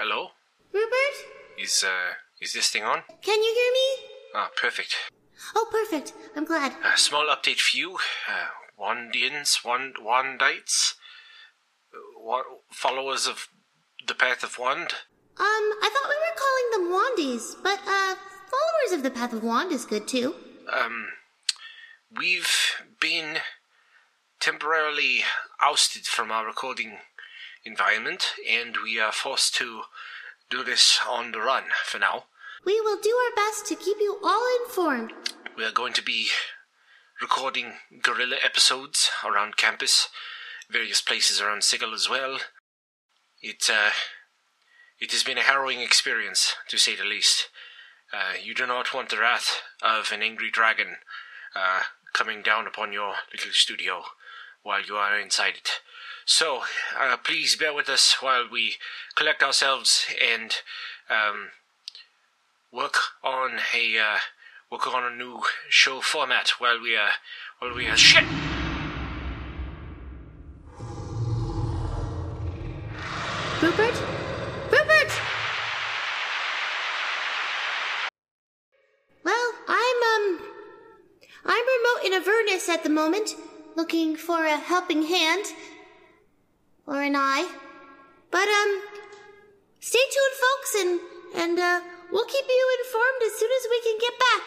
hello? Rupert? Is, uh, is this thing on? Can you hear me? Ah, perfect. Oh, perfect. I'm glad. A small update for you. Uh, Wandians, Wand, Wandites, uh, followers of the Path of Wand. Um, I thought we were calling them Wandies, but, uh, followers of the Path of Wand is good too. Um, we've been temporarily ousted from our recording environment, and we are forced to do this on the run for now. We will do our best to keep you all informed. We are going to be recording guerrilla episodes around campus, various places around Sigil as well. It, uh, it has been a harrowing experience, to say the least. Uh, you do not want the wrath of an angry dragon uh, coming down upon your little studio while you are inside it. So, uh, please bear with us while we collect ourselves and um, work on a uh, work on a new show format while we are while we are shit. Rupert? Rupert! Well, I'm, um, I'm remote in Avernus at the moment, looking for a helping hand. Or an eye. But, um, stay tuned, folks, and, and, uh, we'll keep you informed as soon as we can get back.